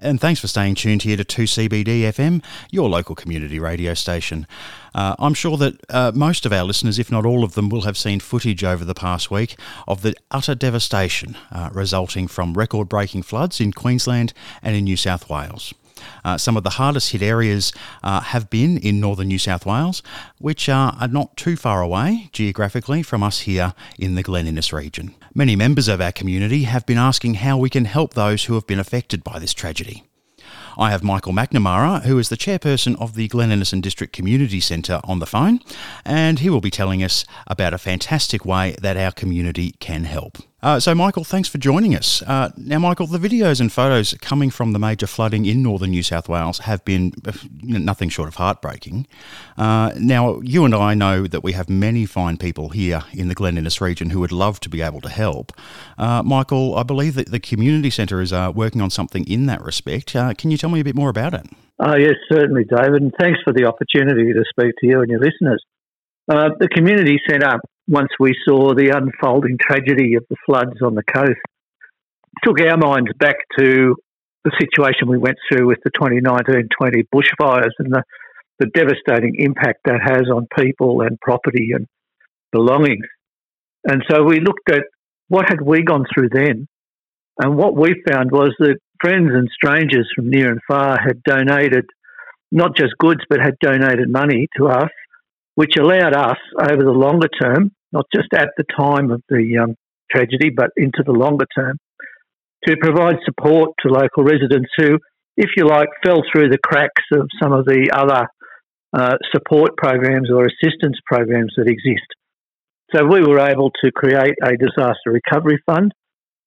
And thanks for staying tuned here to 2CBD FM, your local community radio station. Uh, I'm sure that uh, most of our listeners, if not all of them, will have seen footage over the past week of the utter devastation uh, resulting from record breaking floods in Queensland and in New South Wales. Uh, some of the hardest hit areas uh, have been in northern New South Wales, which are not too far away geographically from us here in the Glen Innes region. Many members of our community have been asking how we can help those who have been affected by this tragedy. I have Michael McNamara, who is the chairperson of the Glen Innes and District Community Centre, on the phone, and he will be telling us about a fantastic way that our community can help. Uh, so, Michael, thanks for joining us. Uh, now, Michael, the videos and photos coming from the major flooding in northern New South Wales have been uh, nothing short of heartbreaking. Uh, now, you and I know that we have many fine people here in the Glen Innes region who would love to be able to help. Uh, Michael, I believe that the community centre is uh, working on something in that respect. can you tell me a bit more about it? Oh, yes, certainly, David, and thanks for the opportunity to speak to you and your listeners. the community centre once we saw the unfolding tragedy of the floods on the coast, took our minds back to the situation we went through with the 2019-20 bushfires and the, the devastating impact that has on people and property and belongings. And so we looked at what had we gone through then, and what we found was that friends and strangers from near and far had donated not just goods, but had donated money to us, which allowed us over the longer term not just at the time of the um, tragedy, but into the longer term, to provide support to local residents who, if you like, fell through the cracks of some of the other uh, support programs or assistance programs that exist. So we were able to create a disaster recovery fund,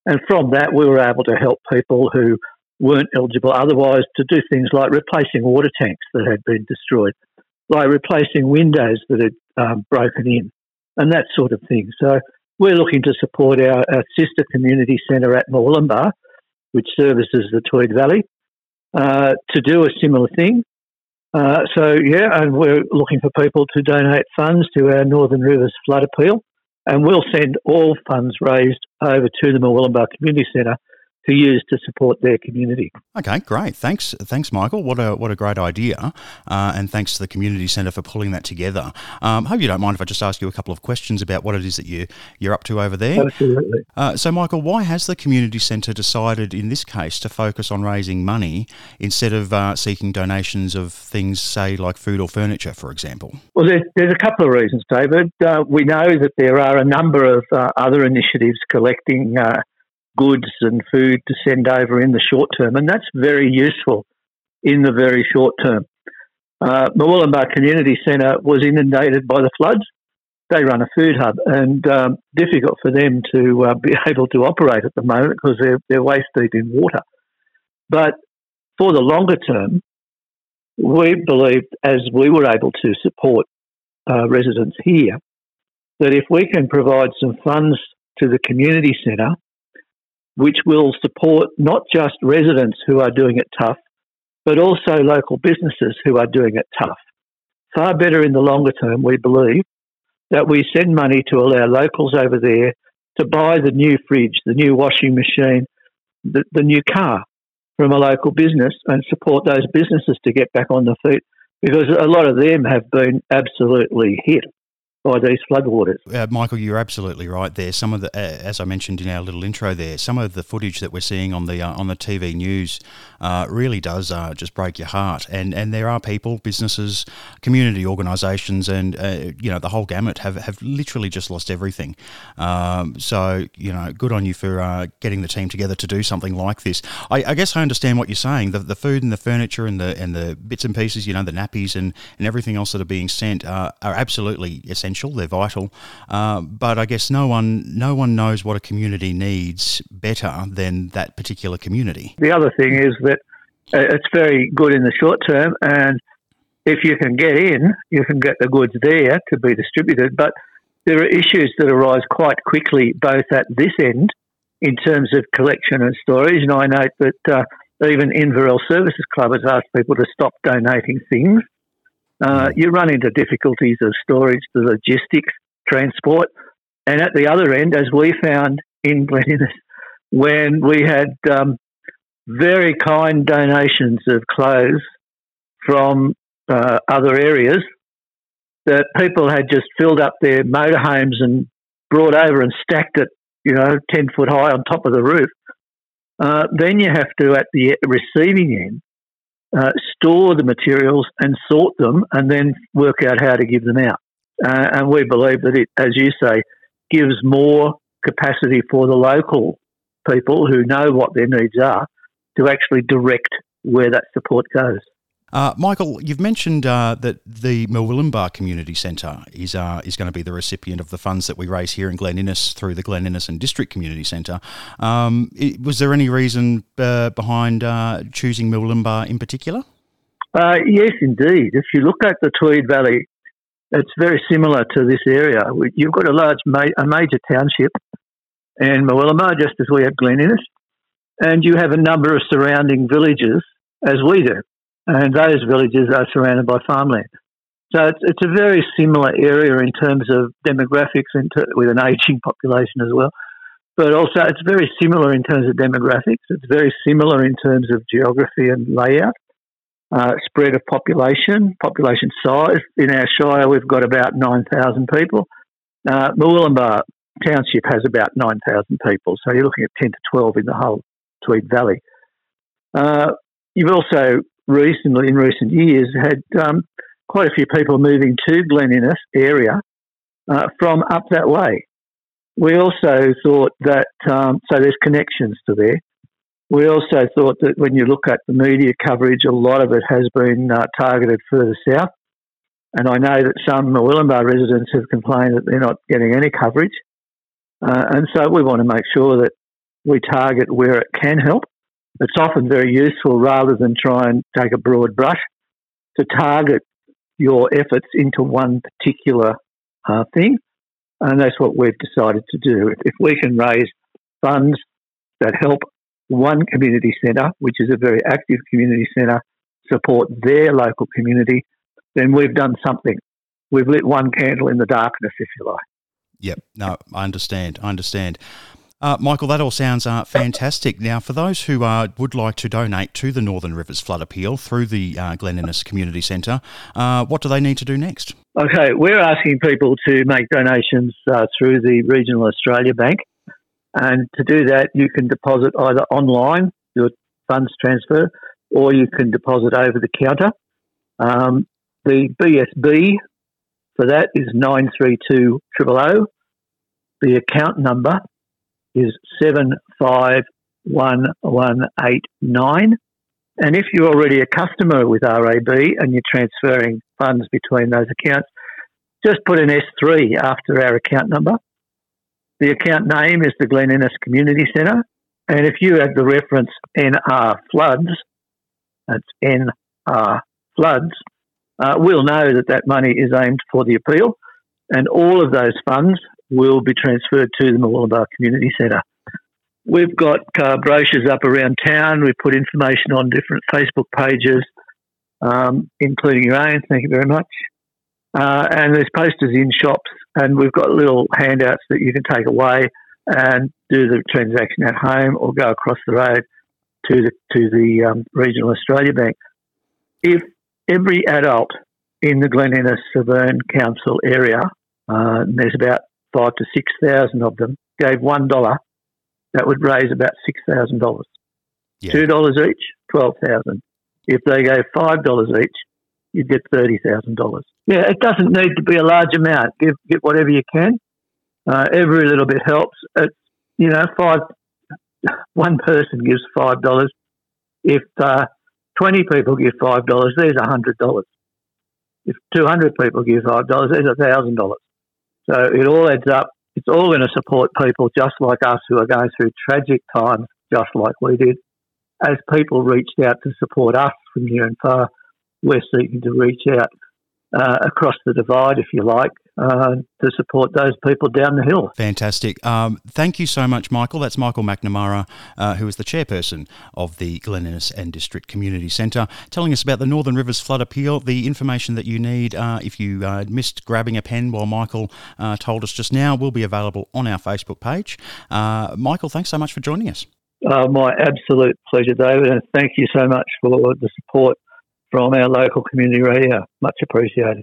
and from that we were able to help people who weren't eligible otherwise to do things like replacing water tanks that had been destroyed, like replacing windows that had um, broken in, and that sort of thing. So we're looking to support our, our sister community centre at Murwillumbah, which services the Tweed Valley, uh, to do a similar thing. Uh, so yeah, and we're looking for people to donate funds to our Northern Rivers Flood Appeal, and we'll send all funds raised over to the Murwillumbah Community Centre to use to support their community. Okay, great. Thanks, thanks, Michael. What a what a great idea, uh, and thanks to the community centre for pulling that together. Um, I hope you don't mind if I just ask you a couple of questions about what it is that you you're up to over there. Absolutely. Uh, so, Michael, why has the community centre decided in this case to focus on raising money instead of uh, seeking donations of things, say, like food or furniture, for example? Well, there's, there's a couple of reasons, David. Uh, we know that there are a number of uh, other initiatives collecting uh, goods and food to send over in the short term, and that's very useful in the very short term. Uh, Murwillumbah Community Centre was inundated by the floods. They run a food hub, and um, difficult for them to uh, be able to operate at the moment because they're, they're waist deep in water. But for the longer term, we believed, as we were able to support uh, residents here, that if we can provide some funds to the community centre which will support not just residents who are doing it tough, but also local businesses who are doing it tough. Far better in the longer term, we believe, that we send money to allow locals over there to buy the new fridge, the new washing machine, the, the new car from a local business and support those businesses to get back on their feet because a lot of them have been absolutely hit by these floodwaters. Uh, Michael, you're absolutely right there. Some of the, uh, as I mentioned in our little intro there, some of the footage that we're seeing on the uh, on the TV news uh, really does uh, just break your heart. And and there are people, businesses, community organisations, and uh, you know the whole gamut have, have literally just lost everything. Um, so you know, good on you for getting the team together to do something like this. I, I, guess I understand what you're saying. The, the food and the furniture and the and the bits and pieces, you know, the nappies and, and everything else that are being sent are absolutely essential essential, they're vital. Uh, but I guess no one no one knows what a community needs better than that particular community. The other thing is that uh, it's very good in the short term, and if you can get in, you can get the goods there to be distributed. But there are issues that arise quite quickly, both at this end in terms of collection and storage. And I note that uh, even Inverell Services Club has asked people to stop donating things uh, you run into difficulties of storage, the logistics, transport, and at the other end, as we found in Glen when we had um, very kind donations of clothes from uh, other areas that people had just filled up their motorhomes and brought over and stacked it, you know, 10 foot high on top of the roof. Uh, then you have to, at the receiving end, uh, store the materials and sort them and then work out how to give them out. Uh, and we believe that it, as you say, gives more capacity for the local people who know what their needs are to actually direct where that support goes. Uh, Michael, you've mentioned uh, that the Murwillumbah Community Centre is uh, is going to be the recipient of the funds that we raise here in Glen Innes through the Glen Innes and District Community Centre. Um, it, was there any reason uh, behind uh, choosing Murwillumbah in particular? Uh, yes, indeed. If you look at the Tweed Valley, it's very similar to this area. You've got a large, ma- a major township in Murwillumbah, just as we have Glen Innes, and you have a number of surrounding villages, as we do and those villages are surrounded by farmland. So it's, it's a very similar area in terms of demographics, into, with an aging population as well. But also, it's very similar in terms of demographics. It's very similar in terms of geography and layout, uh, spread of population, population size. In our shire, we've got about 9,000 people. Uh, Murwillumbah Township has about 9,000 people. So you're looking at 10 to 12 in the whole Tweed Valley. Uh, you've also recently, in recent years, had um, quite a few people moving to Glen Innes area uh, from up that way. We also thought that, um, so there's connections to there. We also thought that when you look at the media coverage, a lot of it has been uh, targeted further south. And I know that some Murwillumbah residents have complained that they're not getting any coverage. Uh, and so we want to make sure that we target where it can help it's often very useful rather than try and take a broad brush to target your efforts into one particular uh, thing. And that's what we've decided to do. If, if we can raise funds that help one community centre, which is a very active community centre, support their local community, then we've done something. We've lit one candle in the darkness, if you like. Yep. No, I understand. I understand. Uh, Michael, that all sounds uh, fantastic. Now, for those who uh, would like to donate to the Northern Rivers Flood Appeal through the uh, Glen Innes Community Centre, uh, what do they need to do next? Okay, we're asking people to make donations uh, through the Regional Australia Bank. And to do that, you can deposit either online, your funds transfer, or you can deposit over the counter. Um, the BSB for that is 932 The account number is 751189. And if you're already a customer with RAB and you're transferring funds between those accounts, just put an S3 after our account number. The account name is the Glen Innes Community Centre. And if you have the reference NR Floods, that's NR Floods, uh, we'll know that that money is aimed for the appeal. And all of those funds will be transferred to the Murwillumbah Community Centre. We've got uh, brochures up around town. We've put information on different Facebook pages, um, including your own. Thank you very much. Uh, and there's posters in shops, and we've got little handouts that you can take away and do the transaction at home or go across the road to the to the um, Regional Australia Bank. If every adult in the Glen Innes Severn Council area, uh, there's about five to six thousand of them, gave one dollar, that would raise about six thousand dollars. Two dollars each, twelve thousand. If they gave five dollars each, you'd get thirty thousand dollars. Yeah, it doesn't need to be a large amount. Give get whatever you can. Uh, every little bit helps. It's you know five. One person gives five dollars. If uh, twenty people give five dollars, there's a hundred dollars. If two hundred people give five dollars, there's a thousand dollars. So it all adds up. It's all going to support people just like us who are going through tragic times, just like we did. As people reached out to support us from near and far, we're seeking to reach out uh, across the divide, if you like, uh, to support those people down the hill. Fantastic. Um, thank you so much, Michael. That's Michael McNamara, uh, who is the chairperson of the Glen Innes and District Community Centre, telling us about the Northern Rivers Flood Appeal, the information that you need uh, if you uh, missed grabbing a pen while Michael uh, told us just now will be available on our Facebook page. Michael, thanks so much for joining us. Uh, my absolute pleasure, David, and thank you so much for the support from our local community radio. Much appreciated.